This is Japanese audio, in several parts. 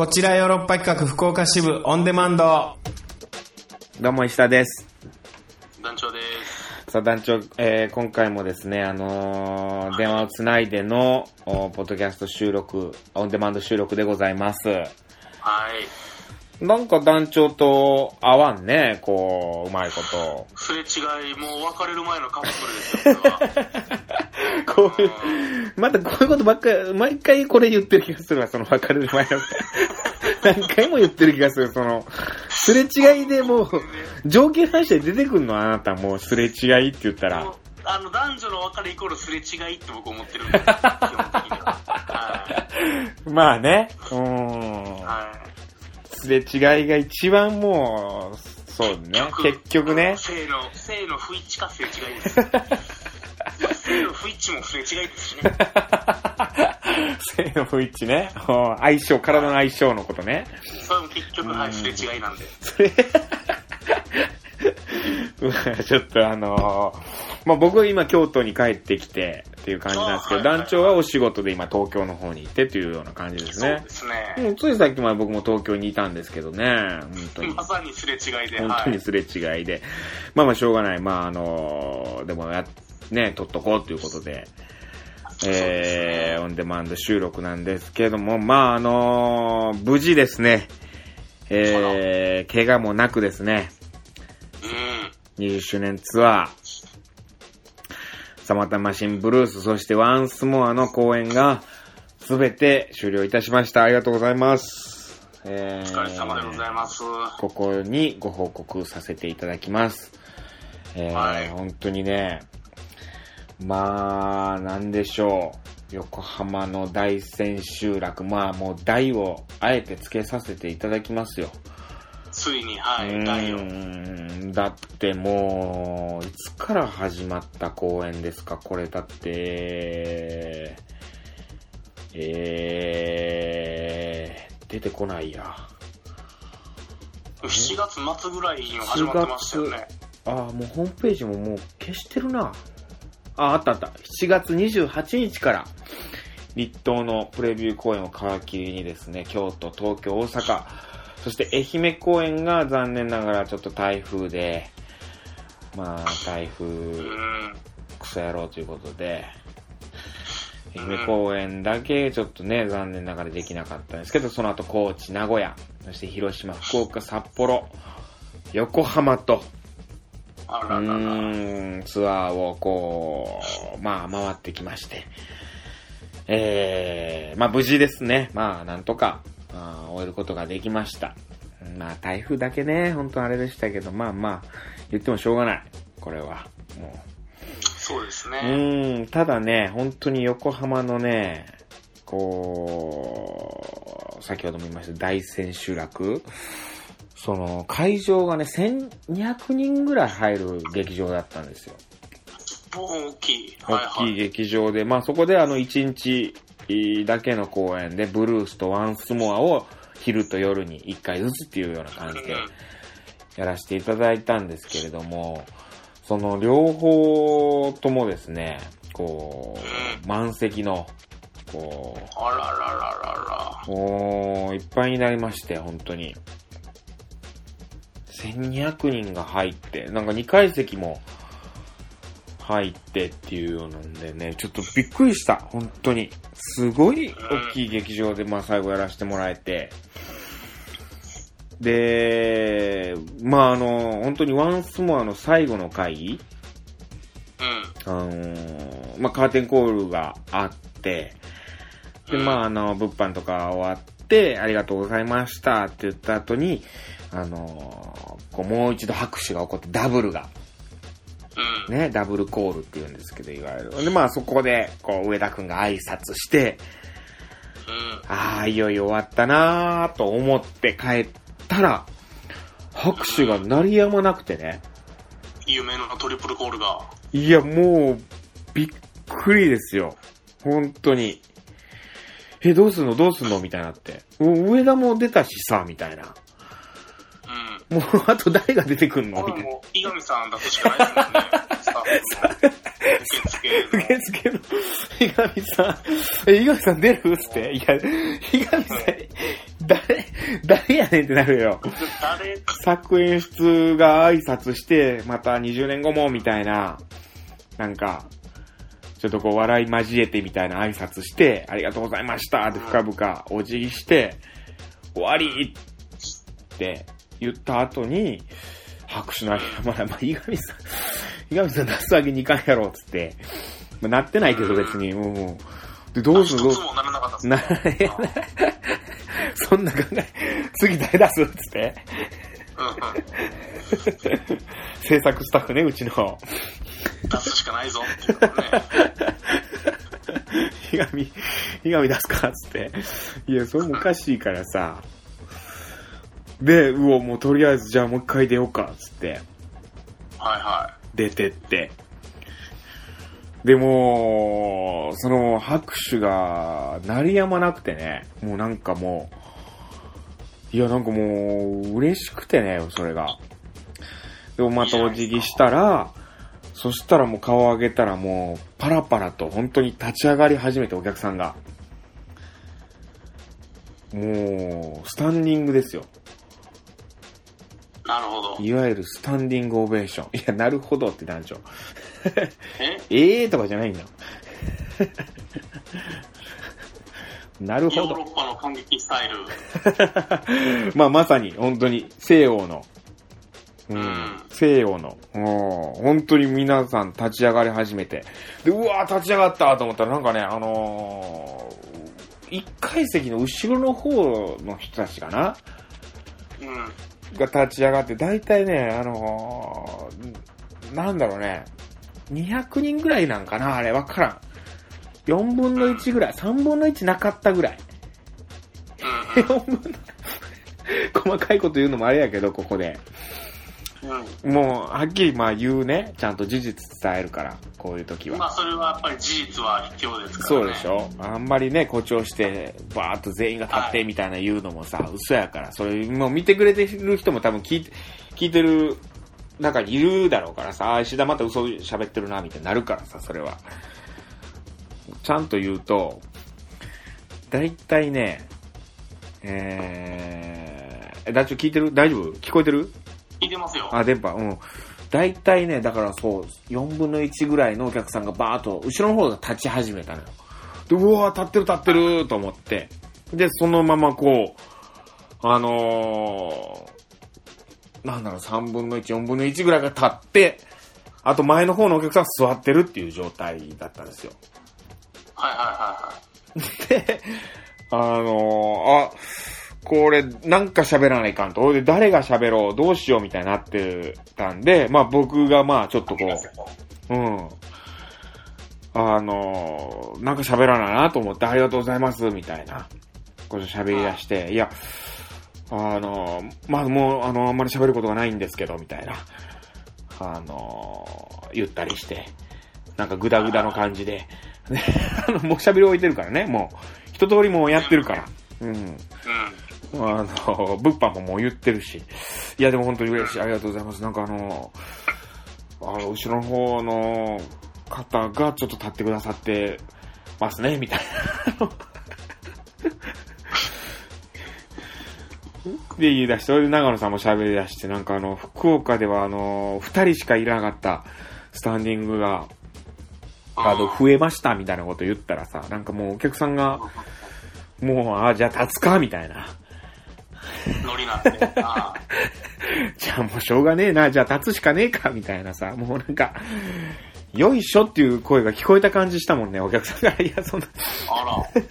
こちらヨーロッパ企画福岡支部オンデマンド。どうも石田です。団長です。さあ団長、えー今回もですね、あのー電話をつないでの、おポッドキャスト収録、オンデマンド収録でございます。はい。なんか団長と合わんね、こう、うまいこと。すれ違い、もう別れる前のカップルですよ、これは。こういう、またこういうことばっかり、毎回これ言ってる気がするわ、その別れる前の。何回も言ってる気がする、その、すれ違いでもう、条件反射で出てくんのあなたもうすれ違いって言ったら。あの、男女の別れイコールすれ違いって僕思ってるんで、基本的には。はまあね、うーんい。。はい。すれ違いが一番もう、そうね。結局ね。性の、性の不一致かすれ違いです。性の不一致もすれ違いですしね。性の不一致ね。うん相性、体の相性のことね。それも結局、はい、すれ違いなんで。それ、ちょっとあのーまあ、僕は今京都に帰ってきてっていう感じなんですけど、あはいはいはい団長はお仕事で今東京の方に行ってというような感じですねそうで。すね。もうついさっきまで僕も東京にいたんですけどね、本当に。まさにすれ違いで、本はい。当にすれ違いで。まあまあしょうがない。まああのでもや、ね、撮っとこうということで、えー、オンデマンド収録なんですけども、まああの無事ですね、えー、怪我もなくですね、うん。20周年ツアー、サマタマシンブルース、そしてワンスモアの公演が、すべて終了いたしました。ありがとうございます。えーお疲れ様でございます。ここにご報告させていただきます。えーはい本当にね、まあ、なんでしょう。横浜の大千秋楽、まあもう大をあえてつけさせていただきますよ。ついに、はうい、第4。ーんだってもう、いつから始まった公演ですかこれだって、えー、出てこないや。7月末ぐらいには始まってましたよね。ああ、もうホームページももう消してるな。あ、あったあった。7月28日から、立東のプレビュー公演を皮切りにですね、京都、東京、大阪、そして愛媛公演が残念ながらちょっと台風で、まあ、台風、クソ野郎ということで、愛媛公演だけちょっとね、残念ながらできなかったんですけど、その後高知、名古屋、そして広島、福岡、札幌、横浜と、うん、ツアーをこう、まあ回ってきまして、えー、まあ無事ですね。まあなんとか、あー終えることができました。まあ台風だけね、本当あれでしたけど、まあまあ、言ってもしょうがない。これは。もう。うそうですね。ーん、ただね、本当に横浜のね、こう、先ほども言いました大千秋楽その、会場がね、1200人ぐらい入る劇場だったんですよ。大きい。はい大きい。劇場で、まあそこであの1日だけの公演で、ブルースとワンスモアを昼と夜に1回ずつっていうような感じでやらせていただいたんですけれども、その両方ともですね、こう、満席の、こう、あららららら。もう、いっぱいになりまして、本当に。1200人が入って、なんか2階席も入ってっていうようなんでね、ちょっとびっくりした、本当に。すごい大きい劇場で、まあ最後やらせてもらえて。で、まああの、本当にワンスモアの最後の回、うん。あのーまあ、カーテンコールがあって、で、まあ、あの、物販とか終わって、ありがとうございましたって言った後に、あのーこう、もう一度拍手が起こって、ダブルが、うん。ね、ダブルコールって言うんですけど、いわゆる。で、まあ、そこで、こう、上田くんが挨拶して、うん。ああ、いよいよ終わったなーと思って帰ったら、拍手が鳴りやまなくてね。夢のトリプルコールが。いや、もう、びっくりですよ。本当に。え、どうすんの？どうすんの？みたいになって。上田も出たしさ、みたいな。うん。もう、あと誰が出てくんの？みたいな。もう、伊上さんだとしかないですもんね。受付の。受付の、伊上さん、え、伊上さん出るっつって。いや、伊上さん、誰、誰やねんってなるよ。誰、作演出が挨拶して、また20年後も、みたいな、なんか、ちょっとこう笑い交えてみたいな挨拶して、ありがとうございましたって深々お辞儀して、終わりって言った後に、拍手のあげ、まあ、まあ、伊上さん、伊上さん出すわけにいかんやろ、つって。まあ、なってないけど別に、うん。で、どうする？どうす一つもならな そんな考え、次誰出す？っつって。制作スタッフね、うちの。出すしかないぞっていね。ひがみ、ひがみ出すか？っつって。いや、それもおかしいからさ。で、うお、もうとりあえずじゃあもう一回出ようか、っつって。はいは出てって。でも、その拍手が鳴りやまなくてね、もうなんかもう、いやなんかもう嬉しくてね、それが。でもまたお辞儀したら、そしたらもう顔上げたらもうパラパラと本当に立ち上がり始めてお客さんが。もう、スタンディングですよ。い。なるほど。いわゆるスタンディングオベーション。いや、なるほどって団長。ええ？えーとかじゃないんだ。なるほど。ヨーロッパの感激スタイル。まあまさに、本当に、西洋の、ううんん、西洋の、うん本当に皆さん立ち上がり始めて、で、うわー立ち上がったと思ったらなんかね、あのー、一階席の後ろの方の人たちかなうん。が立ち上がって、大体ね、あのー、なんだろうね、200人ぐらいなんかなあれ、わからん。4分の1ぐらい、3分の1なかったぐらい。うん 4分の 細かいこと言うのもあれやけど、ここで。うん。もう、はっきりまあ言うね。ちゃんと事実伝えるから、こういう時は。まあそれはやっぱり事実は必要ですからね。そうでしょ？あんまりね、誇張して、バーっと全員が立ってみたいな言うのもさ、嘘やから、それ、もう見てくれてる人も多分聞いて、聞いてる中にいるだろうからさ、あ、石田また嘘喋ってるな、みたいになるからさ、それは。ちゃんと言うと、だいたいね、えー、え、団長聞いてる？大丈夫？聞こえてる？聞いてますよ。あ、電波、うん。大体ね、だからそう、4分の1ぐらいのお客さんがバーっと、後ろの方が立ち始めたのよ。で、うわー立ってる立ってると思って。で、そのままこう、あのー、なんだろう、3分の1、4分の1ぐらいが立って、あと前の方のお客さんは座ってるっていう状態だったんですよ。はいはいはいはい。で、あのー、あ、これ、なんか喋らないかんと。俺で誰が喋ろう、どうしようみたいになってたんで、まあ僕がまあちょっとこう、うん。あのー、なんか喋らないなと思って、ありがとうございます、みたいな。こう喋り出して、いや、あのー、まあもう、あの、あんまり喋ることがないんですけど、みたいな。あのー、言ったりして、なんかグダグダの感じで。で あの、もう喋り置いてるからね、もう。一通りもうやってるから。うん。うん。あの、物販ももう言ってるし。いや、でも本当に嬉しい。ありがとうございます。なんかあの、あの、後ろの方の方がちょっと立ってくださってますね、みたいな。で、言い出して、それで長野さんも喋り出して、なんかあの、福岡ではあの、二人しかいなかったスタンディングが、あの、増えました、みたいなこと言ったらさ、なんかもうお客さんが、もう、あ、じゃあ立つか、みたいな。ノリなん じゃあもうしょうがねえな、じゃあ立つしかねえか、みたいなさ、もうなんか、よいしょっていう声が聞こえた感じしたもんね、お客さんが。いや、そんな、あら。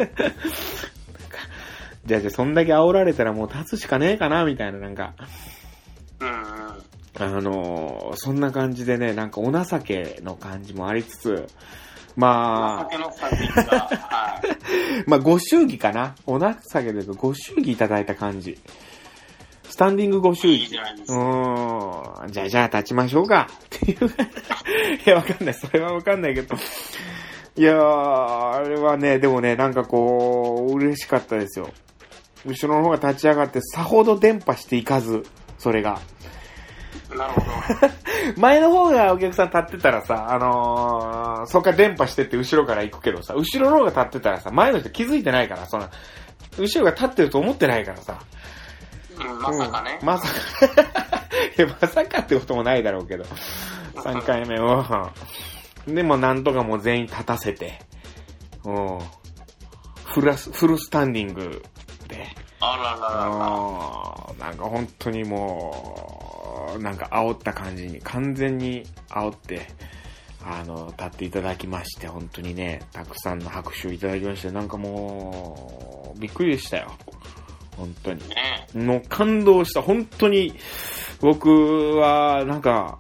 じゃあじゃあそんだけ煽られたらもう立つしかねえかな、みたいな、なんか、うんうん。あのーそんな感じでね、なんかお情けの感じもありつつ、ま。あ、まあご祝儀かな。お情けで言うとご祝儀いただいた感じ。スタンディングご祝儀いいじ。ゃうん。じゃあ、じゃあ立ちましょうか。っていう。いや、わかんない。それはわかんないけど。いやー、あれはね、でもね、なんかこう、嬉しかったですよ。後ろの方が立ち上がって、さほど伝播していかず、それが。なるほど。前の方がお客さん立ってたらさ、あのー、そっから伝播してって後ろから行くけどさ、後ろの方が立ってたらさ、前の人気づいてないから、そんな、後ろが立ってると思ってないからさ。うん、まさかねうん。まさか。いやまさかってこともないだろうけど。3回目を。でもなんとかもう全員立たせて。うん。フラス、フルスタンディングで。あらららら。なんか本当にもう、なんか煽った感じに、完全に煽って、あの、立っていただきまして、本当にね、たくさんの拍手をいただきまして、なんかもう、びっくりでしたよ。本当に。ねもう感動した。本当に、僕は、なんか、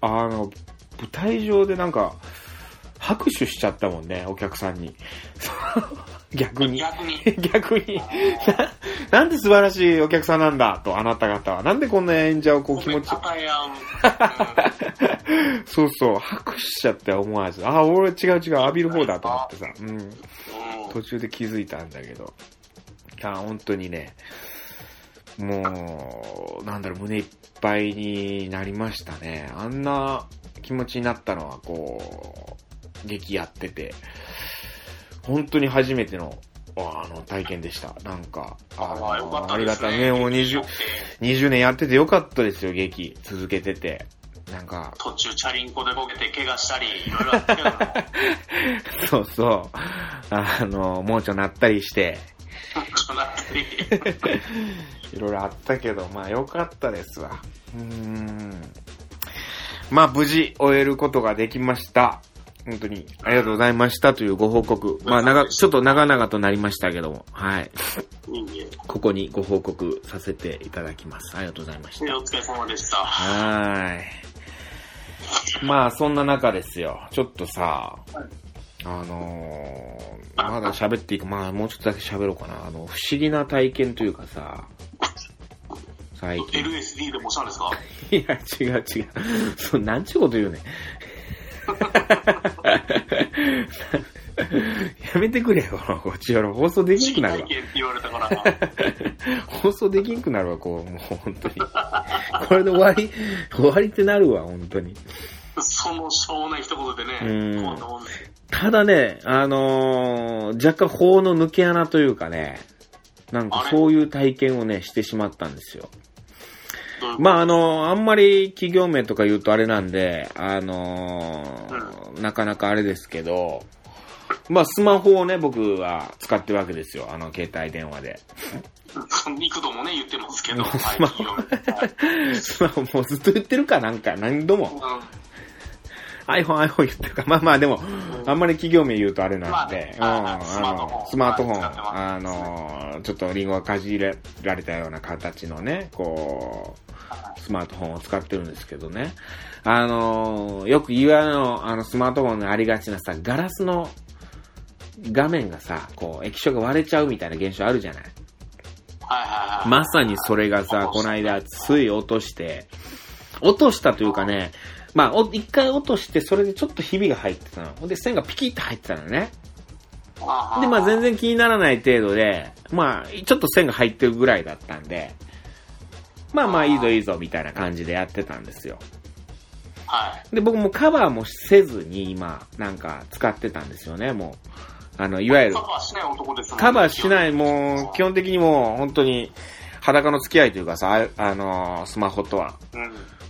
あの、舞台上でなんか、拍手しちゃったもんね、お客さんに。逆に。逆に。逆にな、なんで素晴らしいお客さんなんだ？と、あなた方は。なんでこんな演者をこう気持ち。そうそう、拍手しちゃって思わず。あ、俺違う違う、浴びる方だと思ってさ。うん途中で気づいたんだけど。あ、本当にね、もう、なんだろう、胸いっぱいになりましたね。あんな気持ちになったのは、こう、劇やってて、本当に初めての、あの、体験でした。なんか、あああ、よかのったね。ありがたいね。もう20、20年やっててよかったですよ、劇。続けてて。なんか、途中チャリンコでこけて怪我したり、いろいろあったけども、そうそう。あの、盲腸なったりして、そうなったり。いろいろあったけど、まあよかったですわ。うーん。まあ無事終えることができました。本当にありがとうございましたというご報告。まあ長、ちょっと長々となりましたけども、はい。いいえここにご報告させていただきます。ありがとうございました。お疲れ様でした。はーい。まあそんな中ですよ。ちょっとさ、あのー、まだ喋っていいか、まあもうちょっとだけ喋ろうかな。あの、不思議な体験というかさ、最近。LSD でもしたんですか？いや、違う違う。そう、なんちゅうこと言うねん。やめてくれよ、こっちよろ。放送できんくなるわ体。験って言われたから。放送できんくなるわ、こう、もう本当に。これで終わり、終わりってなるわ、本当に。そのしょうもない一言でね、うんこんなもんですただね、あのー若干法の抜け穴というかね、なんかそういう体験をね、してしまったんですよ。まあ、あの、あんまり企業名とか言うとあれなんで、あのーなかなかあれですけど、まあ、スマホをね、僕は使ってるわけですよ。あの、携帯電話で。幾度もね、言ってますけど、はい。スマホはい。スマホもうずっと言ってるかなんか、何度も。うん iPhone、iPhone 言ってるか。まあまあ、でも、あんまり企業名言うとあれなんで、まあね。うん、はいはいスマートフォンあのスマートフォン、あの、ちょっとリンゴがかじられたような形のね、こう、スマートフォンを使ってるんですけどね。あの、よく言わの、あの、スマートフォンのありがちなさ、ガラスの画面がさ、こう、液晶が割れちゃうみたいな現象あるじゃない。まさにそれがさ、この間、つい落として、落としたというかね、まあ、お一回落として、それでちょっとひびが入ってたの。ほんで、線がピキッと入ってたのね。あで、まあ、全然気にならない程度で、まあ、ちょっと線が入ってるぐらいだったんで、まあまあ、いいぞいいぞ、みたいな感じでやってたんですよ。はい。で、僕もカバーもせずに、今、なんか、使ってたんですよね、もう。あの、いわゆるカ、バーしない男ですもんねカバーしない、もう、基本的にもう、本当に、裸の付き合いというかさ、ああのースマホとは。う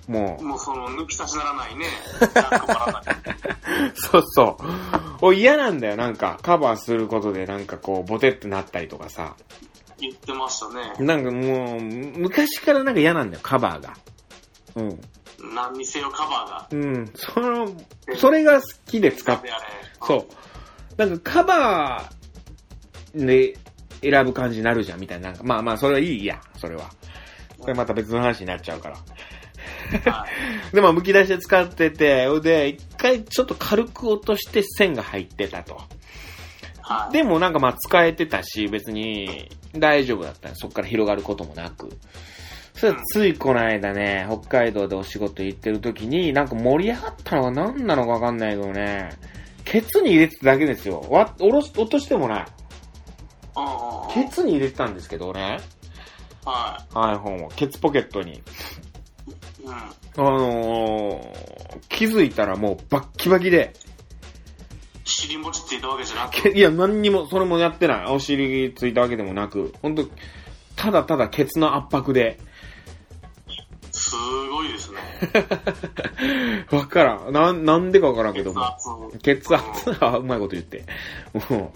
もん。もうその、抜き差しならないね。そうそう。お嫌なんだよ、なんか、カバーすることで、なんかこう、ボテってなったりとかさ。言ってましたね。なんかもう、昔からなんか嫌なんだよ、カバーが。うん。何にせよカバーが。うん。その、それが好きで使っであれ？そう。なんかカバーで選ぶ感じになるじゃん、みたいな。なんかまあまあ、それはいいや、それは。これまた別の話になっちゃうから。はい。で、まあ、剥き出して使ってて、で、一回ちょっと軽く落として線が入ってたと。はい。でもなんかまあ使えてたし、別に大丈夫だったねそっから広がることもなく。それついこの間ね、北海道でお仕事行ってる時に、なんか盛り上がったのは何なのかわかんないけどね、ケツに入れてただけですよ。わ、おろす、落としてもない。ケツに入れてたんですけどね、は iPhone を、ケツポケットに。あのー、気づいたらもうバッキバキで、冷尻餅ついたわけじゃなくけいや、何にも、それもやってない。お尻ついたわけでもなく、本当ただただケツの圧迫で、すごいですね。わからん。なん、なんでかわからんけど血も。圧。血圧、あ、うまいこと言って。も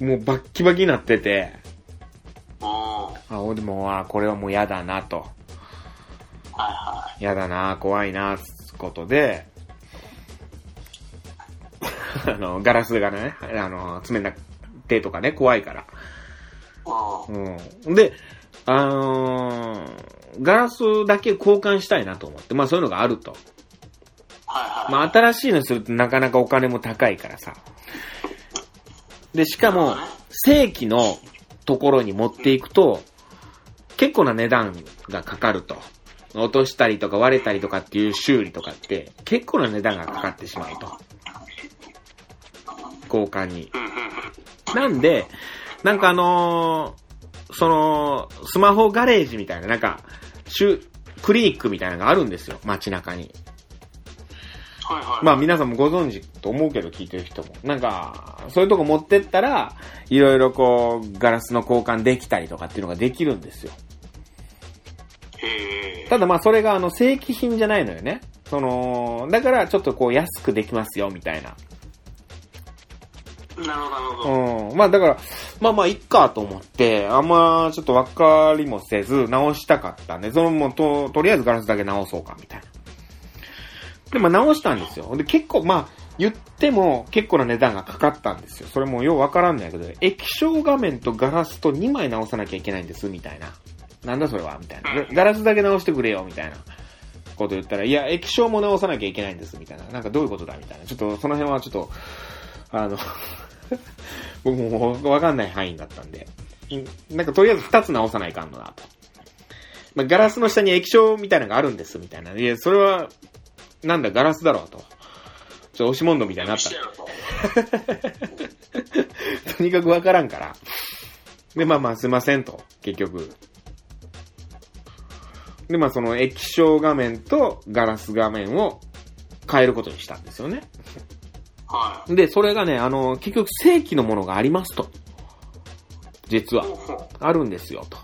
う、もうバッキバキになってて、あ、俺も、あ、これはもう嫌だなと。嫌だな、怖いな、つことで、あの、ガラスがね、あの、冷た手とかね、怖いから。い。うん。うん。で、あのーガラスだけ交換したいなと思って、まあそういうのがあると。まあ新しいのするとなかなかお金も高いからさ。で、しかも、正規のところに持っていくと、結構な値段がかかると。落としたりとか割れたりとかっていう修理とかって、結構な値段がかかってしまうと。交換に。なんで、なんかあのーその、スマホガレージみたいな、なんか、シュクリニックみたいなのがあるんですよ、街中に。はいはい。まあ皆さんもご存知と思うけど聞いてる人も。なんか、そういうとこ持ってったら、いろいろこう、ガラスの交換できたりとかっていうのができるんですよ。ただまあそれがあの正規品じゃないのよね。その、だからちょっとこう安くできますよ、みたいな。なるほどなるほど。うん。まあだから、まあまあいっかと思って、あんまちょっとわかりもせず直したかったんで、そのもうと、とりあえずガラスだけ直そうか、みたいな。で、まあ直したんですよ。で、結構、まあ、言っても結構な値段がかかったんですよ。それもようわからんないけど、液晶画面とガラスと2枚直さなきゃいけないんです、みたいな。なんだそれはみたいな。ガガラスだけ直してくれよ、みたいな。こと言ったら、いや、液晶も直さなきゃいけないんです、みたいな。なんかどういうことだ、みたいな。ちょっと、その辺はちょっと、あの、僕もわかんない範囲だったんで。んなんかとりあえず2つ直さないかんのだと。まあ、ガラスの下に液晶みたいなのがあるんです、みたいな。いや、それは、なんだ、ガラスだろうと。ちょ、押し問答みたいになった。とにかくわからんから。で、まあまあすいませんと、結局。で、まあその液晶画面とガラス画面を変えることにしたんですよね。はで、それがね、あの、結局正規のものがありますと。実い。は。あるんですよ、と。っ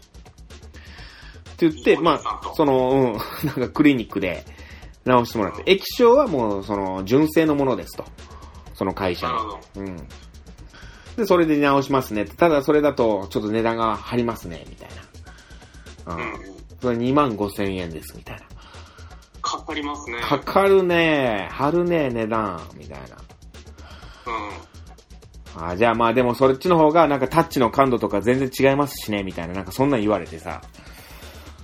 て言って、まあ、その、うん、なんかクリニックで直してもらって、液晶はもう、その、純正のものですと。その会社の。うん。で、それで直しますね。ただそれだと、ちょっと値段が張りますね、みたいな。う。うんん。それ2万5千円です、みたいな。かかりますね。かかるね張るね値段、みたいな。うん。あじゃあまあでもそっちの方がなんかタッチの感度とか全然違いますしね、みたいな。なんかそんなん言われてさ。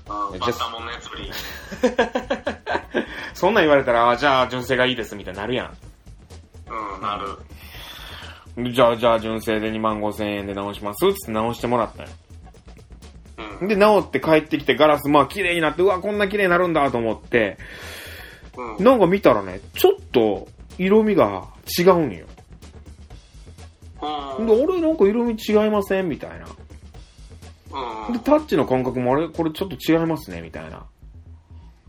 あじゃバッタモンのやつより。そんなん言われたら、あじゃあ純正がいいです、みたいになるやん。うん、なる。じゃあ、じゃあ純正で2万5千円で直します、つって直してもらったよ。うん。で、直って帰ってきてガラス、まあ綺麗になって、うわ、こんな綺麗になるんだと思って、うん。なんか見たらね、ちょっと色味が違うんよ。うん。で、俺なんか色味違いません？みたいな。うん。で、タッチの感覚もあれ、これちょっと違いますね？みたいな。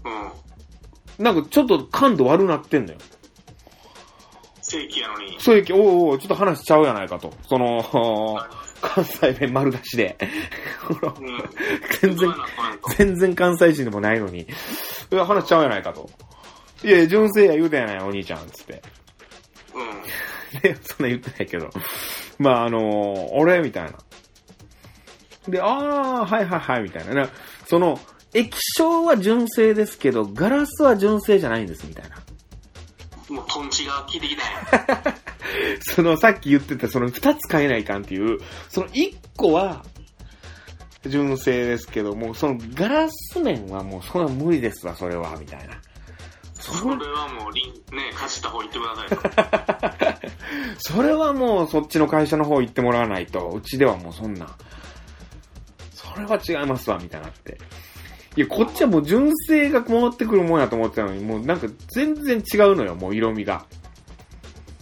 うん。なんかちょっと感度悪なってんのよ。正規やのに。そういう、おうおうちょっと話しちゃうやないかと。その、関西弁丸出しで。ほらうん。全然全然関西人でもないのに、いや、話しちゃうやないかと。いや純正や言うたやない、お兄ちゃん、つって。うん。で、そんな言ってないけど。まあ、あのー、俺みたいな。で、あー、はいはいはい、みたいな。なその、液晶は純正ですけど、ガラスは純正じゃないんです、みたいな。もうトンチが効いてきたんや。その、さっき言ってた、その二つ変えないかんっていう、その一個は、純正ですけども、そのガラス面はもうそんな無理ですわ、それは、みたいな。そそれはもうリン、ね、貸した方行ってください。それはもうそっちの会社の方行ってもらわないと、うちではもうそんな、それは違いますわ、みたいなって。いや、こっちはもう純正が回ってくるもんやと思ってたのに、もうなんか全然違うのよ、もう色味が。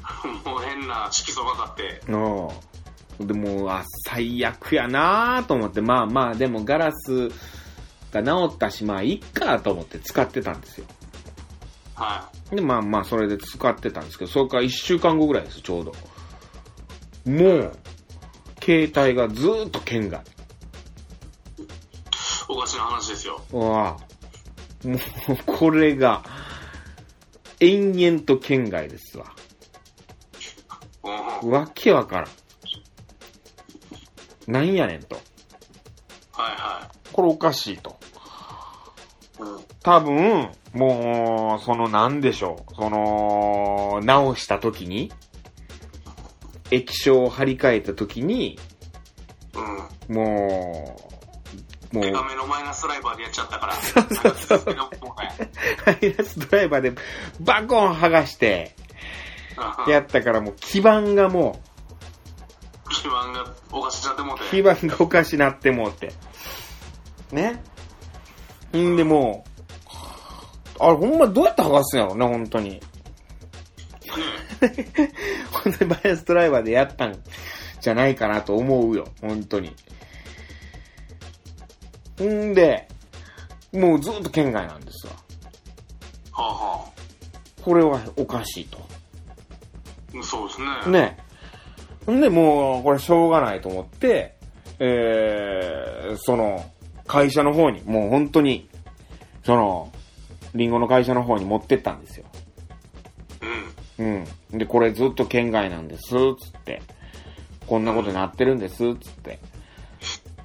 もう変な色素がかって。うん。でもう、あ、最悪やなと思って、まあまあ、でもガラスが治ったし、まあいっかと思って使ってたんですよ。はで、まあまあ、それで使ってたんですけど、それから1週間後ぐらいです、ちょうど。もう、携帯がずーっと県外。い。おかしな話ですよ。うわあもう、これが、延々と県外ですわ。わけわからん。なんやねんと。はこれおかしいと。い。うん。多分、もう、そのなんでしょう。その、直した時に、液晶を張り替えた時に、うん。もう、もう、デカめのマイナスドライバーでやっちゃったから。そうそうそう。もはやハイラスドライバーでバコン剥がして、うんやったからもう基盤がも基盤がおかしちゃってもうて。う、基盤がおかしなってもうて。ねんでもう、あれほんまどうやって剥がすんやろね、本当に。本当にバイアスドライバーでやったんじゃないかなと思うよ、本当に。んで、もうずっと県外なんですわ。はあはこれはおかしいと。あ。そうですね。ね。んで、もう、これしょうがないと思って、えー、その、会社の方に、もう本当に、その、リンゴの会社の方に持ってったんですよ。うん。うん。で、これずっと県外なんです、つって。こんなことになってるんです、つって。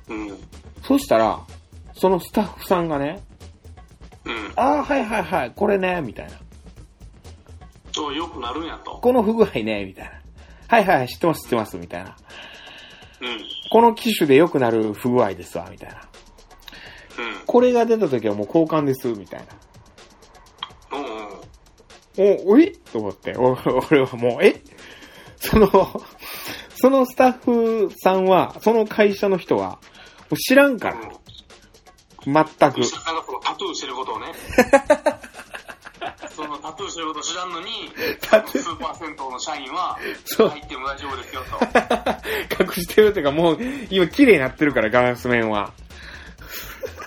うん。そしたら、そのスタッフさんがね、うん。ああ、はいはいはい、これね、みたいな。そう、よくなるんやと。この不具合ね、みたいな。はいはい、知ってます、知ってます、みたいな。うん。この機種で良くなる不具合ですわ、みたいな。うん。これが出た時はもう交換です、みたいな。おうおうお、え？と思って、お 俺はもう、え？その、そのスタッフさんは、その会社の人は、知らんから、全く医。者さんがそのタトゥーしてることをね。そのタトゥーしてることを知らんのに、タトゥースーパー銭湯の社員は、そう入っても大丈夫ですよと。隠してるっていうか、もう、今綺麗になってるから、ガラス面は。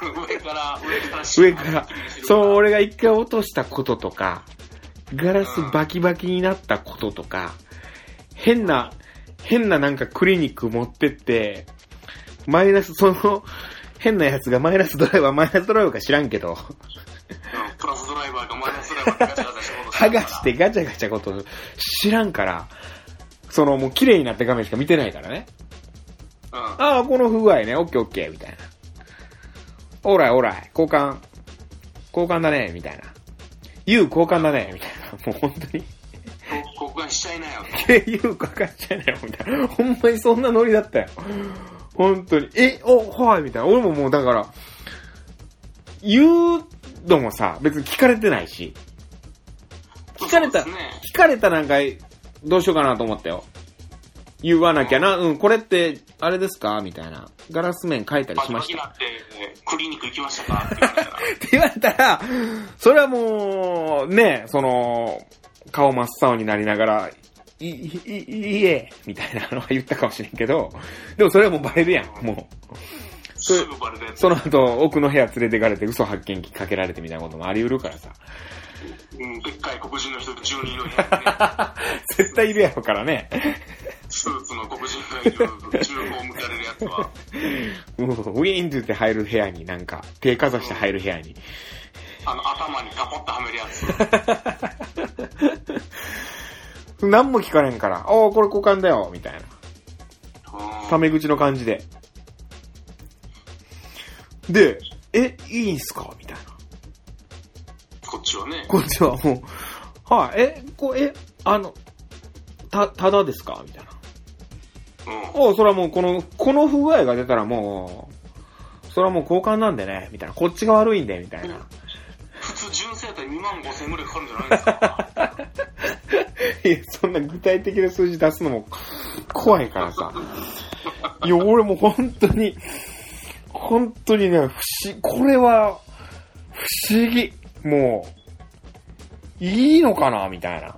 上から、上から、上から。そう、う。俺が一回落としたこととか、ガラスバキバキになったこととか、変な、変ななんかクリニック持ってって、マイナス、その、変なやつがマイナスドライバー、マイナスドライバーか知らんけど、うんプラスドライバーがマイナスドライバーでガチャガチャ仕事剥がしてガチャガチャこと知らんから、そのもう綺麗になった画面しか見てないからね。うん。ああ、この不具合ね、オッケーオッケー、みたいな。オーライオーライ、交換、交換だね、みたいな。言う交換だね、みたいな。もう本当に。交換しちゃいなよ。え、言う交換しちゃいなよ、みたいな。ほんまにそんなノリだったよ。本当に。え、お、はい、みたいな。俺ももうだから、言うのもさ、別に聞かれてないし。聞かれた、ね聞かれたなんか、どうしようかなと思ったよ。言わなきゃな、うん、これって、あれですか？みたいな。ガラス面書いたりバしました？キバキなって、クリニック行きましたか？って言われたら。って言われたら、それはもう、ね、その、顔真っ青になりながら、い、い、い、いえ、みたいなのは言ったかもしれんけど、でもそれはもうバレるやん、もう。すぐバレるやつ。その後、奥の部屋連れてかれて嘘発見器かけられてみたいなこともあり得るからさ。うん、でっかい黒人の人と10人いるね、絶対いるやろからね。スーツの黒人がいる銃口を向かれるやつは、もうウィーンって言って入る部屋になんか、手かざして入る部屋に。あの、頭にカポッとはめるやつ。何も聞かれんから、おー、これ交換だよ、みたいな。うんタメ口の感じで。で、え、いいんすか？みたいな。こっちはね。こっちはもう、はい、え、こえ、あの、た、ただですか？みたいな。うん。おうそれはもうこの、この不具合が出たらもう、それはもう交換なんでね、みたいな。こっちが悪いんで、みたいな。普通純正やったら2万5千円ぐらいかかるんじゃないですか？いや、そんな具体的な数字出すのも怖いからさ。いや、俺も本当に、本当にね、不思、これは、不思議。もう、いいのかなみたいな。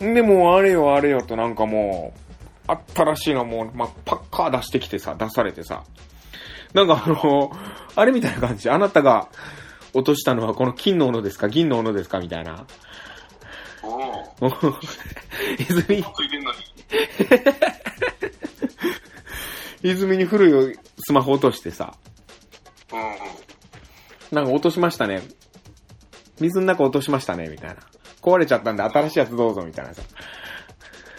うん。で、もうあれよあれよとなんかもう、新しいのもう、まあ、パッカー出してきてさ、出されてさ。なんかあの、あれみたいな感じ。あなたが、落としたのはこの金の斧ですか？銀の斧ですか？みたいな。おお。もう泉。泉に古いスマホ落としてさ、うんうん。なんか落としましたね。水の中落としましたね、みたいな。壊れちゃったんで新しいやつどうぞ、みたいなさ。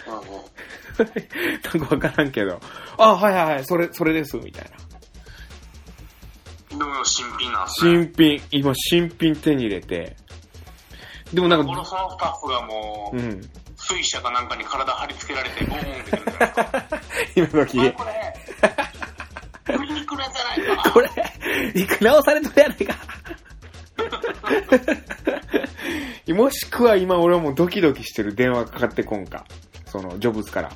うんうん。なんかわからんけど、あ、はいはいはい、それ、それです、みたいな。でも新品なんですね。新品、今新品手に入れて。でもなんか、このスタッフがもう、うん。水車かなんかに体貼り付けられて、ボーンって出る。今時お前 これ、売りに来るやつじゃないか。これ、いく直されとるやないか。もしくは今俺はもうドキドキしてる電話かかってこんか。その、ジョブズから。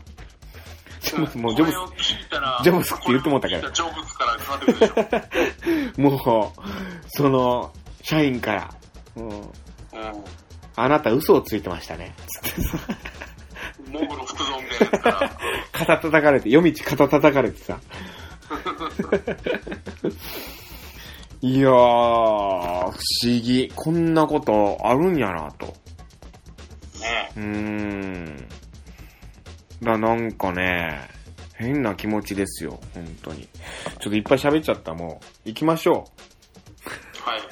ジョブズ、もうジョブこれを聞いたら、ジョブズって言ってもうたけどこれを聞いたらジョブズからかかってくる もう、その、社員から、うん、うん。あなた嘘をついてましたね。モグロ福蔵みたいなやつから。肩叩かれて、夜道肩叩かれてさ。いやー、不思議。こんなことあるんやなと。ねうーん。だ、なんかね、変な気持ちですよ、本当に。ちょっといっぱい喋っちゃった、もう。行きましょはい。う。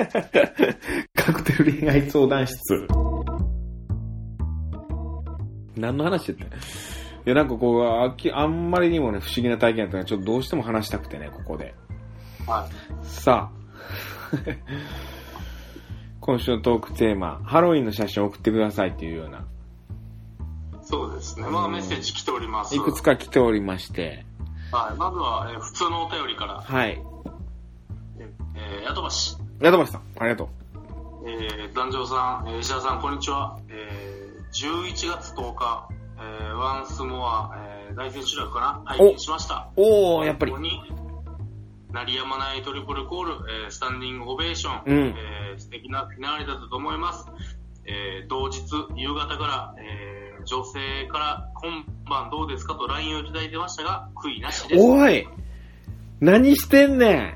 カクテル恋愛相談室。何の話っていや、なんかこうあき、あんまりにもね、不思議な体験だったので、ちょっとどうしても話したくてね、ここで。はい。さあ。今週のトークテーマ、ハロウィンの写真を送ってくださいっていうような、そうですね。まだメッセージ来ております。いくつか来ておりまして、はい。まずは、えー普通のお便りから、はい。えー、ヤトバシ、ヤドバシさん、ありがとえー、団長さん、えー石田さん、こんにちは。えー、11月10日、えー、ワンスモア、えー、大選手楽かな？拝見しました。う。おー、やっぱりここ。に、鳴りやまないトリプルコール、えー、スタンディングオベーション、うんえー、素敵なフィナーレだったと思います。えー、同日、夕方から、えー、女性から今晩どうですかと LINE をいただいてましたが、悔いなしです。おい何してんね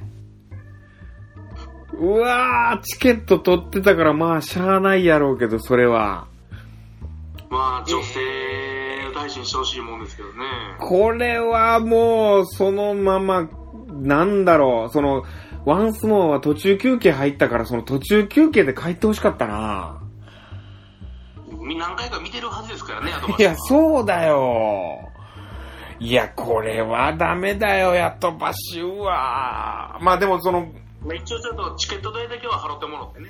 んうわー、チケット取ってたからまあ、しゃあないやろうけど、それは。まあ、女性事にしてほしいもんですけどね。これはもう、そのまま、なんだろう、その、ワンスモアは途中休憩入ったから、その途中休憩で帰ってほしかったな。み何回か見てるはずですからね、いや、そうだよ。いや、これはダメだよ、やっとばしうわ。まあでもその、まあ、一応ちょっとチケット代だけは払ってもらってね。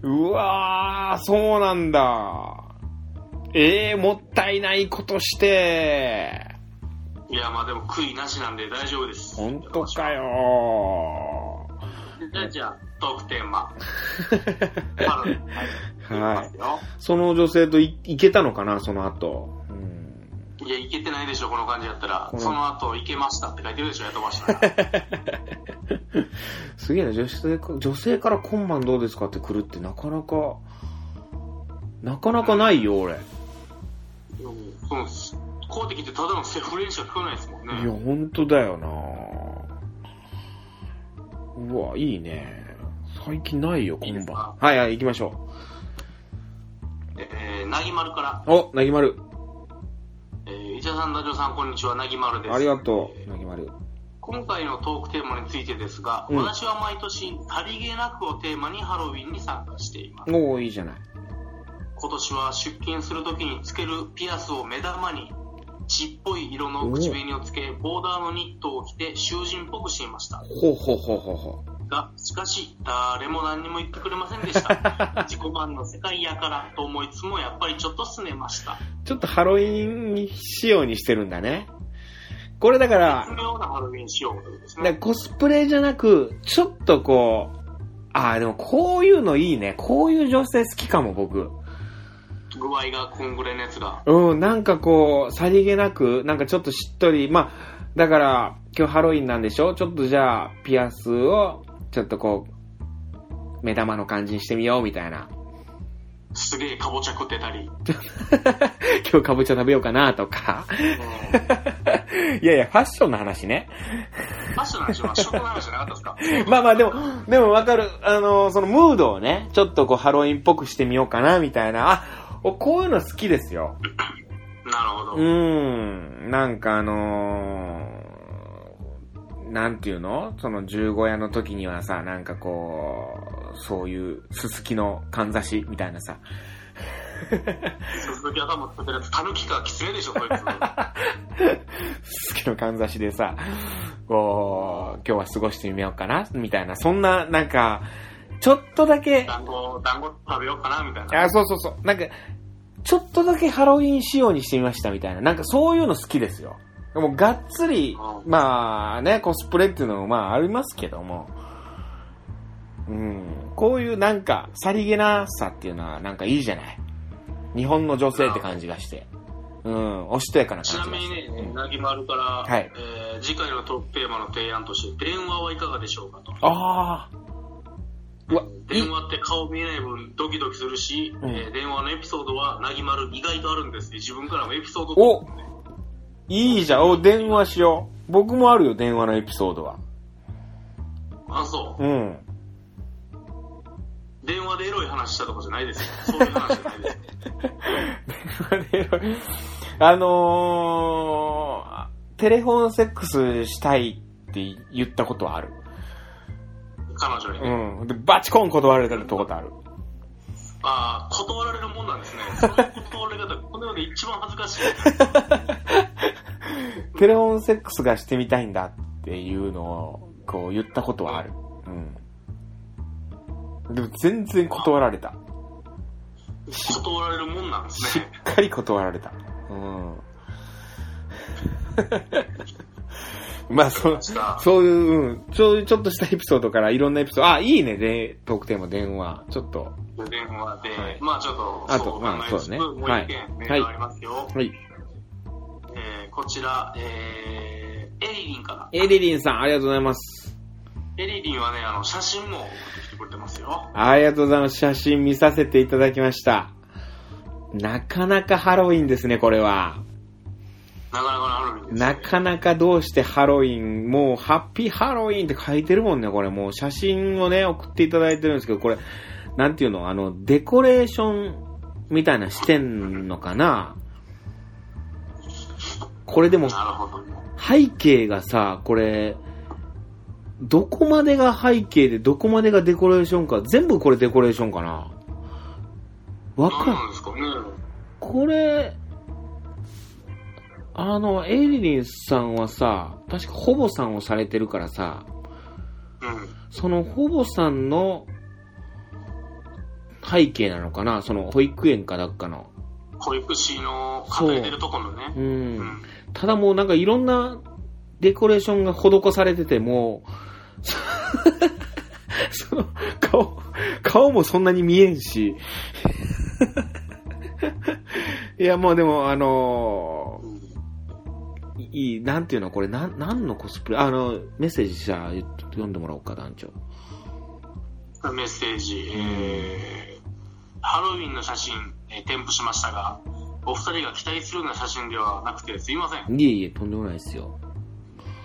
うわー、そうなんだ。ええもったいないことして。いや、まあでも悔いなしなんで大丈夫です。ほんとかよじゃあ、じゃあ、トークテーマ。はい。その女性とい行けたのかな、その後。うん、いや、いけてないでしょ、この感じやったらこ。のその後、いけましたって書いてるでしょ、やとばしたら。すげえな、女性か、女性から今晩どうですかって来るってなかなか、なかなかないよ、俺。こうやってただのセフレにしか聞こえないですもんね。いや、ほんとだよなうわ、いいね。最近ないよ、今晩。はいはい、行きましょえー、なぎまるから、う。お、なぎまる。えー、伊沢さん、ダジョさん、こんにちは、なぎまるです。ありがとえーう、なぎまる。今回のトークテーマについてですが、うん私は毎年、さりげなくをテーマにハロウィンに参加しています。おー、いいじゃない。今年は出勤するときにつけるピアスを目玉に、血っぽい色の口紅をつけ、ボーダーのニットを着て囚人っぽくしていました。ほうほうほうほうほう。が、しかし、誰も何にも言ってくれませんでした。自己満の世界やからと思いつつも、やっぱりちょっと拗ねました。ちょっとハロウィン仕様にしてるんだね。これだから絶、妙なハロウィン仕様ということですだからね。コスプレじゃなく、ちょっとこう、ああ、でもこういうのいいね。こういう女性好きかも、僕。具合がこんぐらいのやつが。うん、なんかこう、さりげなく、なんかちょっとしっとり、まあ、だから、今日ハロウィンなんでしょ？ちょっとじゃあ、ピアスを、ちょっとこう、目玉の感じにしてみよう、みたいな。すげえかぼちゃ食ってたり。今日かぼちゃ食べようかな、とか。いやいや、ファッションの話ね。ファッションの話は食の話じゃなかったですか？まあまあでも、でもわかる。あの、そのムードをね、ちょっとこうハロウィンっぽくしてみようかな、みたいな。あ、おこういうの好きですよ。なるほど。うーん。なんかあのーなんていうの？その十五夜の時にはさ、なんかこう、そういうすすきのかんざしみたいなさ。鈴木さんも作ってるやつ、タヌキかキツネでしょ、こいつ。すすきのかんざしでさ、こう、今日は過ごしてみようかなみたいな。そんな、なんか、ちょっとだけ、団子、団子食べようかな、みたいな。あ、そうそうそう。なんか、ちょっとだけハロウィン仕様にしてみましたみたいな。なんかそういうの好きですよ。でもがっつり、うんまあね、コスプレっていうのもまあありますけども、うん、こういうなんか、さりげなさっていうのはなんかいいじゃない？日本の女性って感じがして。うん、おしとやかなちな感じがして。みにね、うんなぎまるから、はいえー次回のトークテーマの提案として、電話はいかがでしょうかと。ああ。電。話って顔見えない分ドキドキするし、うんえー電話のエピソードはなぎまる意外とあるんです自分からもエピソードおいいじゃん。お、電話しよう。僕もあるよ、電話のエピソードは。あ、そう。うん。電話でエロい話したとかじゃないですよ。そういう話じゃないですよ。あのー、テレフォンセックスしたいって言ったことはある。彼女にね。うん。で、バチコン断られたことある。ああ、断られるもんなんですね。そういう断られ方、この世で一番恥ずかしい。テレフォンセックスがしてみたいんだっていうのを、こう言ったことはある。うん。でも全然断られた。断られるもんなんですしっね。かり断られた。うん。まあ、そう、そういう、うん、そういうちょっとしたエピソードからいろんなエピソード、あ、いいね、で、トークテーマ、電話。ちょっと、電話で、はいまあちょっと、あとまあそうねもう一件はいメールがありますよ。はい。えーこちら、えー、エリリンから。エリリンさん、ありがとうございます。エリリンはね、あの、写真も送ってきてくれてますよ。ありがとうございます。写真見させていただきました。なかなかハロウィンですね、これは。なかなかのハロウィンです、ね。なかなかどうしてハロウィン、もうハッピーハロウィンって書いてるもんね、これ。もう写真をね、送っていただいてるんですけど、これ、なんていうの、あの、デコレーションみたいなしてんのかな？これでも。背景がさ、これ、どこまでが背景でどこまでがデコレーションか、全部これデコレーションかな？わかん何なんですかね。これ、あの、エイリリンさんはさ、確かホボさんをされてるからさ、うん。そのホボさんの背景なのかなその保育園かなんかの。保育士の家庭出るところのね。う。うんん。ただもうなんかいろんなデコレーションが施されてても、その顔、顔もそんなに見えんし。いやもうでもあのいい、なんていうのこれ、なん、なんのコスプレ？あの、メッセージじゃあ読んでもらおうか、団長。メッセージ、えー、ハロウィンの写真、えー添付しましたが、お二人が期待するような写真ではなくてすいません。いえいえ、とんでもないですよ。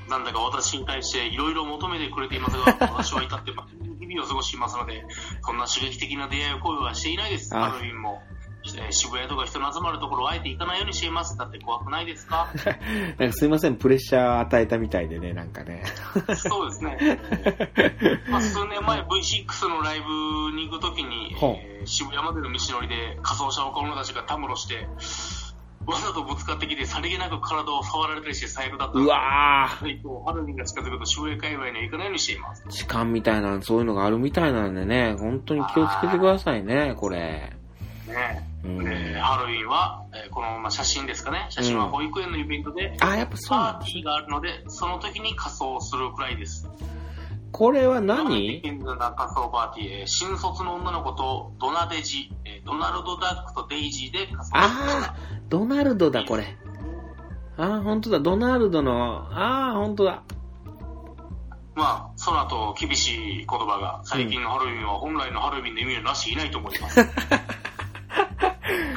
なんだか私に対していろいろ求めてくれていますが、私は至ってま日々を過ごしていますので、そんな刺激的な出会いを恋はしていないです。あハロウィンも。えー渋谷とか人の集まるところをあえて行かないようにしています。だって怖くないですか？なんかすいません、プレッシャー与えたみたいでね、なんかね。そうですね。まあ、数年前 V6 のライブに行くときに、えー渋谷までの道のりで仮装した若者たちがたむろして、わざとぶつかってきてさりげなく体を触られたりして最悪だったのうでわそれ以降ハロウィンが近づくと渋谷界隈には行かないようにしています。ー痴漢みたいな、そういうのがあるみたいなんでね、本当に気をつけてくださいね、これ。ねうんえーハロウィンは、えーこの、まあ、写真ですかね。写真は保育園のイベントで、あ、やっぱそうパーティーがあるので、その時に仮装するくらいです。これは何？仮装パーティー、えー新卒の女の子とドナデジ、えードナルド・ダックとデイジーで仮装しまあ。ー、ドナルドだ、これ。あー、本当だ、ドナルドの、あー、本当だ。まあ、その後、厳しい言葉が、最近のハロウィンは本来のハロウィンの意味をなしていないと思います。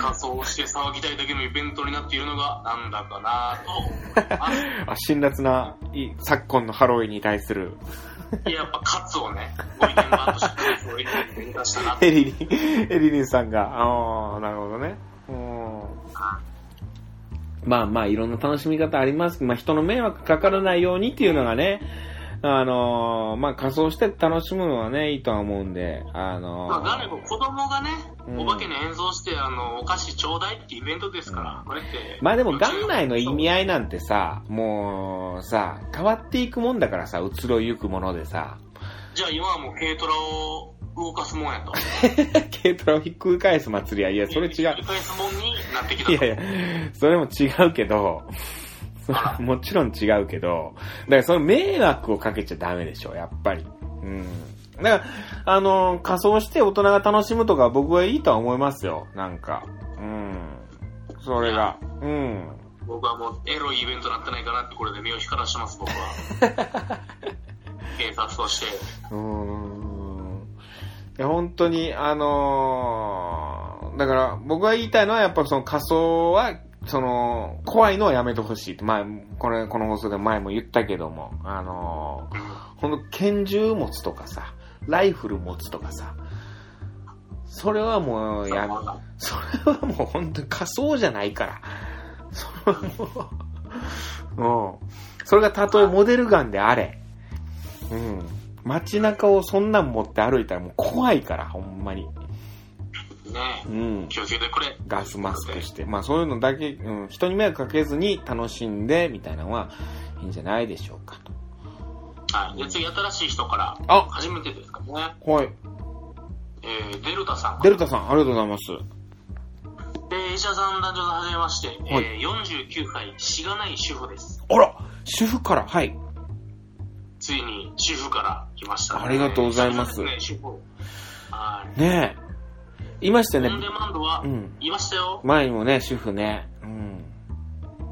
仮装して騒ぎたいだけのイベントになっているのがなんだかなと思います。あ、辛辣な、い昨今のハロウィンに対する、いややっぱカツをね、ご意見番としてカツを入れて出したなってエリリン、エリリンさんが、ああ、なるほどね。うん。まあまあ、いろんな楽しみ方あります。まあ、人の迷惑かからないようにっていうのがね、あのーまあ、仮装して楽しむのはね、いいとは思うんで、あのーまあ、誰か子供がね、うんお化けに演奏して、あの、お菓子ちょうだいってイベントですから、これって。まあでも、元来の意味合いなんてさ、もうさ、変わっていくもんだからさ、移ろいゆくものでさ、じゃあ今はもう軽トラを動かすもんやと。軽トラをひっくり返す祭りは、いや、それ違う。繰り返すもんになってきたと。いやいや、それも違うけど、もちろん違うけど、だからその迷惑をかけちゃダメでしょ、やっぱり。うん。だから、あの、仮装して大人が楽しむとか僕はいいとは思いますよ、なんか。うん。それが。うん。僕はもうエロいイベントになってないかなってこれで目を光らしてます、僕は。警察として。うーん。いや、本当に、あのーだから僕が言いたいのはやっぱその仮装は、その、怖いのはやめてほしいって、前、これ、この放送で前も言ったけども、あのーほんと拳銃持つとかさ、ライフル持つとかさ、それはもうやめ、それはもう本当に仮装じゃないから。それはもう、うん。それがたとえモデルガンであれ。うん。街中をそんなん持って歩いたらもう怖いから、ほんまに。ねうん。気をつけてくれ。ガスマスクして。まあそういうのだけ、うん、人に迷惑かけずに楽しんで、みたいなのはいいんじゃないでしょうかと。はい。で、次、新しい人から、あ初めてですかね。はい。えー、デルタさん。デルタさん、ありがとうございます。えー、石田さん、男女さん、はじめまして。はいえー、49歳、しがない主婦です。あら主婦から、はい。ついに主婦から来ましたね。ありがとうございますね、主婦。はい。ねえ。いましたよねオン。デマンドは、うんいましたよ。前にもね、主婦ね。うん。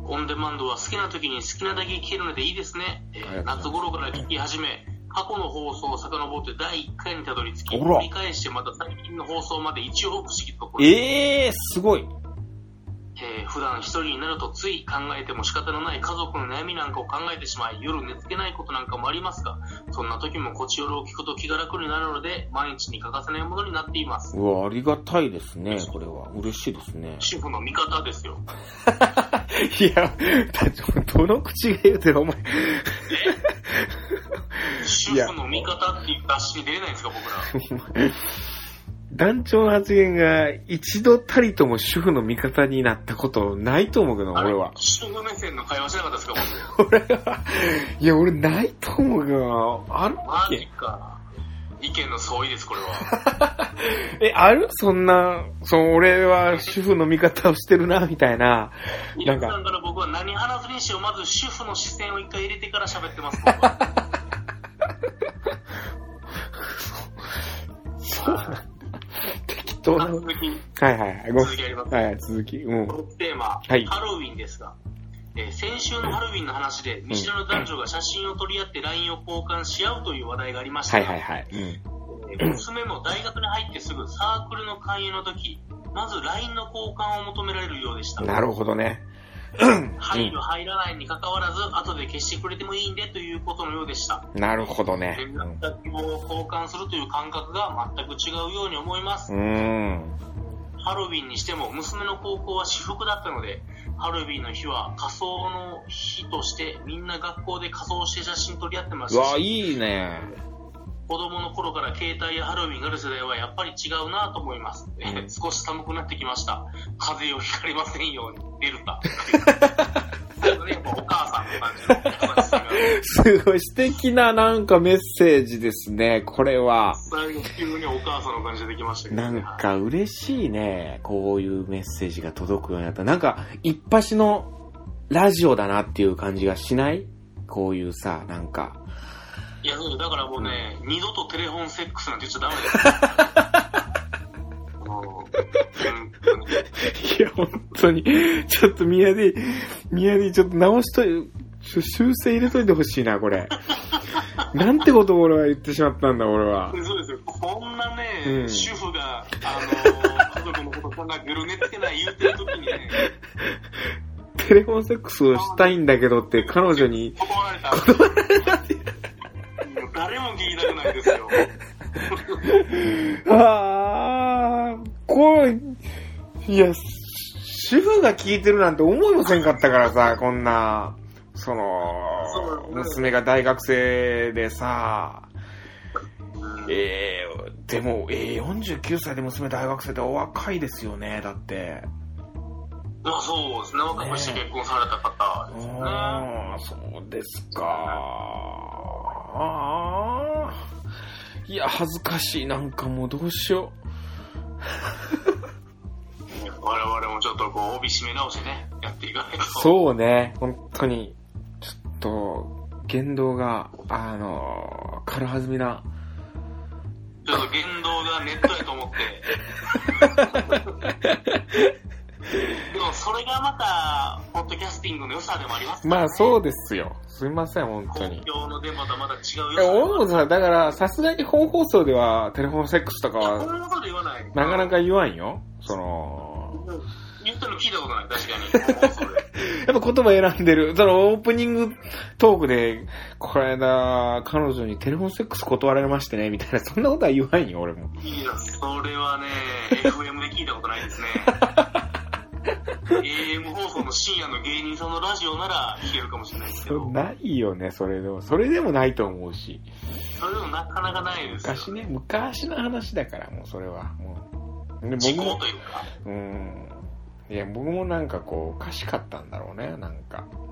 オンデマンドは好きな時に好きなだけ聞けるのでいいですね。えー夏頃から聞き始め、過去の放送を遡って第1回にたどり着き、繰り返してまた最近の放送まで一応不思議ところ、ええー、すごい。えー普段一人になるとつい考えても仕方のない家族の悩みなんかを考えてしまい、夜寝つけないことなんかもありますが、そんな時もこちよろを聞くと気が楽になるので、毎日に欠かせないものになっています。うわ、ありがたいですね、これは。嬉しいですね。主婦の味方ですよ。いや、だどの口が言うてる、お前。主婦の味方っていう雑誌に出れないんですか、僕ら。団長の発言が一度たりとも主婦の味方になったことないと思うけど、俺は。主婦目線の会話しなかったですか、僕。俺は、いや、俺ないと思うけどな。あるっマジけか。意見の相違です、これは。え、ある？そんな、そう、俺は主婦の味方をしてるな、みたいな。なんか、皆さんから僕は何話すにしよう、まず主婦の視線を一回入れてから喋ってます、僕は。そうなんだ。適当な。続き、はいはいはい。ご続きあります。はいはい、続き。うん。テーマ、はいハロウィンですが、えー先週のハロウィンの話で、見知らぬ男女が写真を撮り合って LINE を交換し合うという話題がありましたが、はいはいはい。うん。えー娘も大学に入ってすぐサークルの勧誘の時、まず LINE の交換を求められるようでした。なるほどね。入る入らないに関わらず、後で消してくれてもいいんでということのようでした。なるほどね。連絡先を交換するという感覚が全く違うように思いますう。ん。ハロウィンにしても娘の高校は私服だったので、ハロウィンの日は仮装の日としてみんな学校で仮装して写真撮り合ってましたし、いいね。子供の頃から携帯やハロウィンがある世代はやっぱり違うなと思います。えー少し寒くなってきました。風邪をひかれませんように、デルタ。ね、お母さんの感じの話が。すごい素敵ななんかメッセージですね、これは。急にお母さんの感じできましたけど、ね。なんか嬉しいね、こういうメッセージが届くようになった。なんか、一発のラジオだなっていう感じがしない？こういうさ、なんか。いや、だからもうね、二度とテレフォンセックスなんて言っちゃダメです。もう本当にいや、本当に、ちょっと宮で、宮でちょっと直しと修正入れといてほしいな、これ。なんてことを俺は言ってしまったんだ、俺は。そうですよ。こんなね、うん主婦が、あのー家族のことさんがグル寝つけない言うてる時にね、テレフォンセックスをしたいんだけどって彼女に、断られた。断られたって。誰も聞いたくないですよ。あー、これ、いや、主婦が聞いてるなんて思いもせんかったからさ、こんな、その、娘が大学生でさ、えー、でも、えー、49歳で娘大学生ってお若いですよね、だって。まあそうですね。若くして結婚された方ですね。ああ、そうですか。ああ。いや、恥ずかしい。なんかもうどうしよ我々もちょっとこう、帯締め直してね、やっていかないと。う。そうね、本当に、ちょっと、言動が、あの、軽はずみな。ちょっと言動がネットやと思って。でもそれがまた、ポッドキャスティングの良さでもありますね。まあそうですよ。すみません、本当公に。共の電波とはまた違う良さ俺もさ、だから、さすがに本放送では、テレフォンセックスとかは、んなこと言わない。なかなか言わんよ。その、言ったの聞いたことない、確かに。やっぱ言葉選んでる。そのオープニングトークで、この間、彼女にテレフォンセックス断られましてね、みたいな、そんなことは言わんよ、俺も。いや、それはね、FM で聞いたことないですね。AM 放送の深夜の芸人さんのラジオなら聞けるかもしれないですけど、ないよね、それでも。それでもないと思うし。それでもなかなかないですよ。昔ね、昔の話だから、もうそれは。もう。で時僕も、効というか。うん。いや、僕もなんかこう、おかしかったんだろうね、なんか。うん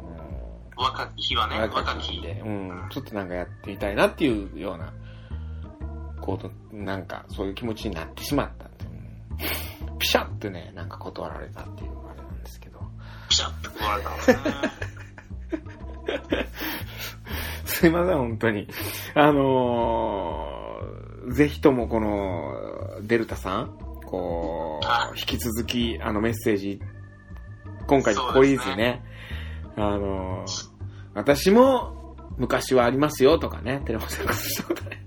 若き日はね、若若き日。きで、うん、ちょっとなんかやってみたいなっていうような、こと、なんかそういう気持ちになってしまったピシャってね、なんか断られたっていうあれなんですけど。ピシャッと言われたね。すいません、本当に。あのー、ぜひともこの、デルタさん、こはう、引き続き、あのメッセージ、今回これですね。あのー、私も昔はありますよとかね、テレフォンセックスしたことない。い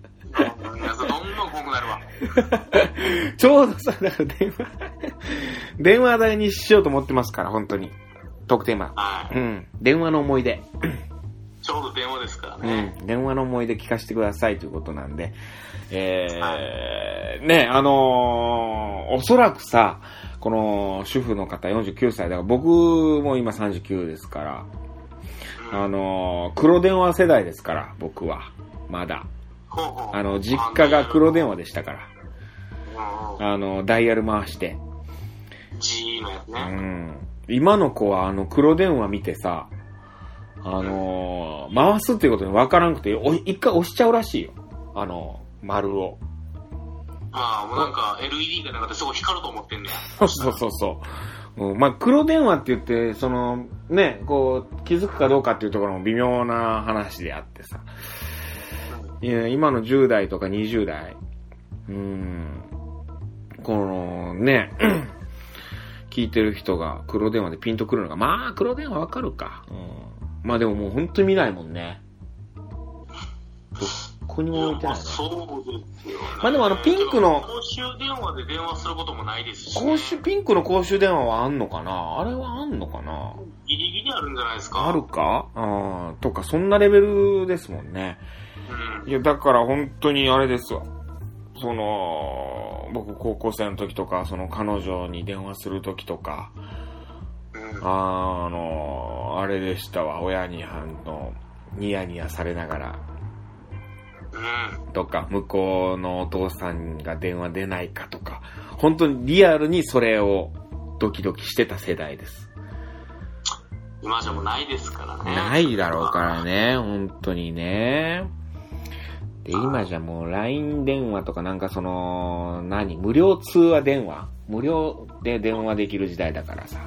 ちょうどさ、だから電話、電話代にしようと思ってますから、本当に。トークテーマ。はい。うん。電話の思い出。ちょうど電話ですからうね。ん。電話の思い出聞かせてくださいということなんで。えー、ね、あのーおそらくさ、この主婦の方49歳だから、僕も今39ですから、あのー黒電話世代ですから、僕は。まだ。あの、実家が黒電話でしたから。あの、ダイヤル回して。G のやつうね。ん。今の子はあの黒電話見てさ、あのー回すっていうことに分からんくて、お一回押しちゃうらしいよ。あの、丸を。まあ、もうなんか LED がなんかですごい光ると思ってんねや。そうそうそうそう。うん、まあ、黒電話って言って、その、ね、こう、気づくかどうかっていうところも微妙な話であってさ。いや今の10代とか20代、うん、この、ね、聞いてる人が黒電話でピンとくるのが、まあ、黒電話わかるか。うん、まあでももう本当に見ないもんね。どこにも置いてないね。そうですよ、ね。まあでもあのピンクの公衆電話で電話することもないですし、公衆、ピンクの公衆電話はあんのかな？あれはあんのかな？ギリギリあるんじゃないですか？あるか？あとか、そんなレベルですもんね。うん。いや、だから本当にあれですわ。その、僕高校生の時とか、その彼女に電話する時とか、うん。あの、あれでしたわ。親に、あの、ニヤニヤされながら、うん。とか、向こうのお父さんが電話出ないかとか、本当にリアルにそれをドキドキしてた世代です。今じゃもうないですからね。ないだろうからね、本当にね。で、今じゃもう LINE 電話とかなんかその、何？無料通話電話？無料で電話できる時代だからさ、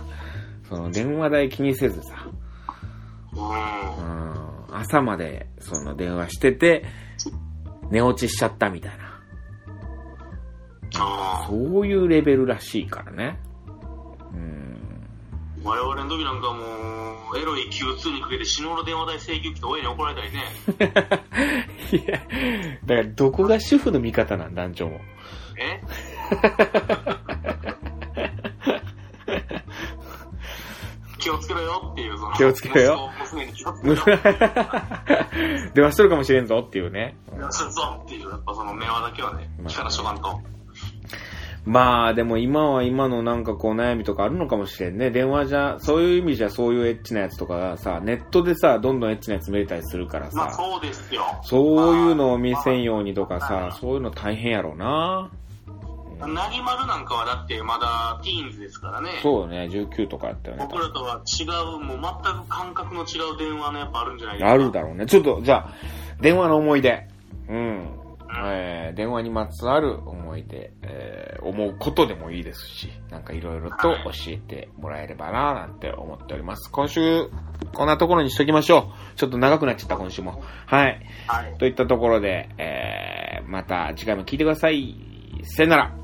その電話代気にせずさ、う。ん、朝までその電話してて、寝落ちしちゃったみたいな。そういうレベルらしいからね。うん。我々の時なんかもう、エロい Q2 にかけて死ぬほど電話代請求来て親に怒られたりね。いや、だからどこが主婦の味方なん、団長も。え？気をつけろよっていう、その。気をつけろよ。娘に。電話してるかもしれんぞっていうね。電話しるぞっていう、やっぱその名話だけはね、聞かなしとかんと。でも今は今のなんかこう悩みとかあるのかもしれんね。電話じゃ、そういう意味じゃそういうエッチなやつとかがさ、ネットでさ、どんどんエッチなやつ見れたりするからまあさ、そうですよ。そういうのを見せんようにとかまさあ、そういうの大変やろうな。なぎまるなんかはだってまだティーンズですからね。そうよね、19とかやったよね。僕らとは違う、もう全く感覚の違う電話のやっぱあるんじゃないですか。あるだろうね。ちょっと、じゃあ、電話の思い出。うん。えー、電話にまつわる思い出、えー、思うことでもいいですし、なんかいろいろと教えてもらえればなぁなんて思っております。今週、こんなところにしときましょう。ちょっと長くなっちゃった、今週も。はい。はい。といったところで、えー、また次回も聞いてください。さよなら。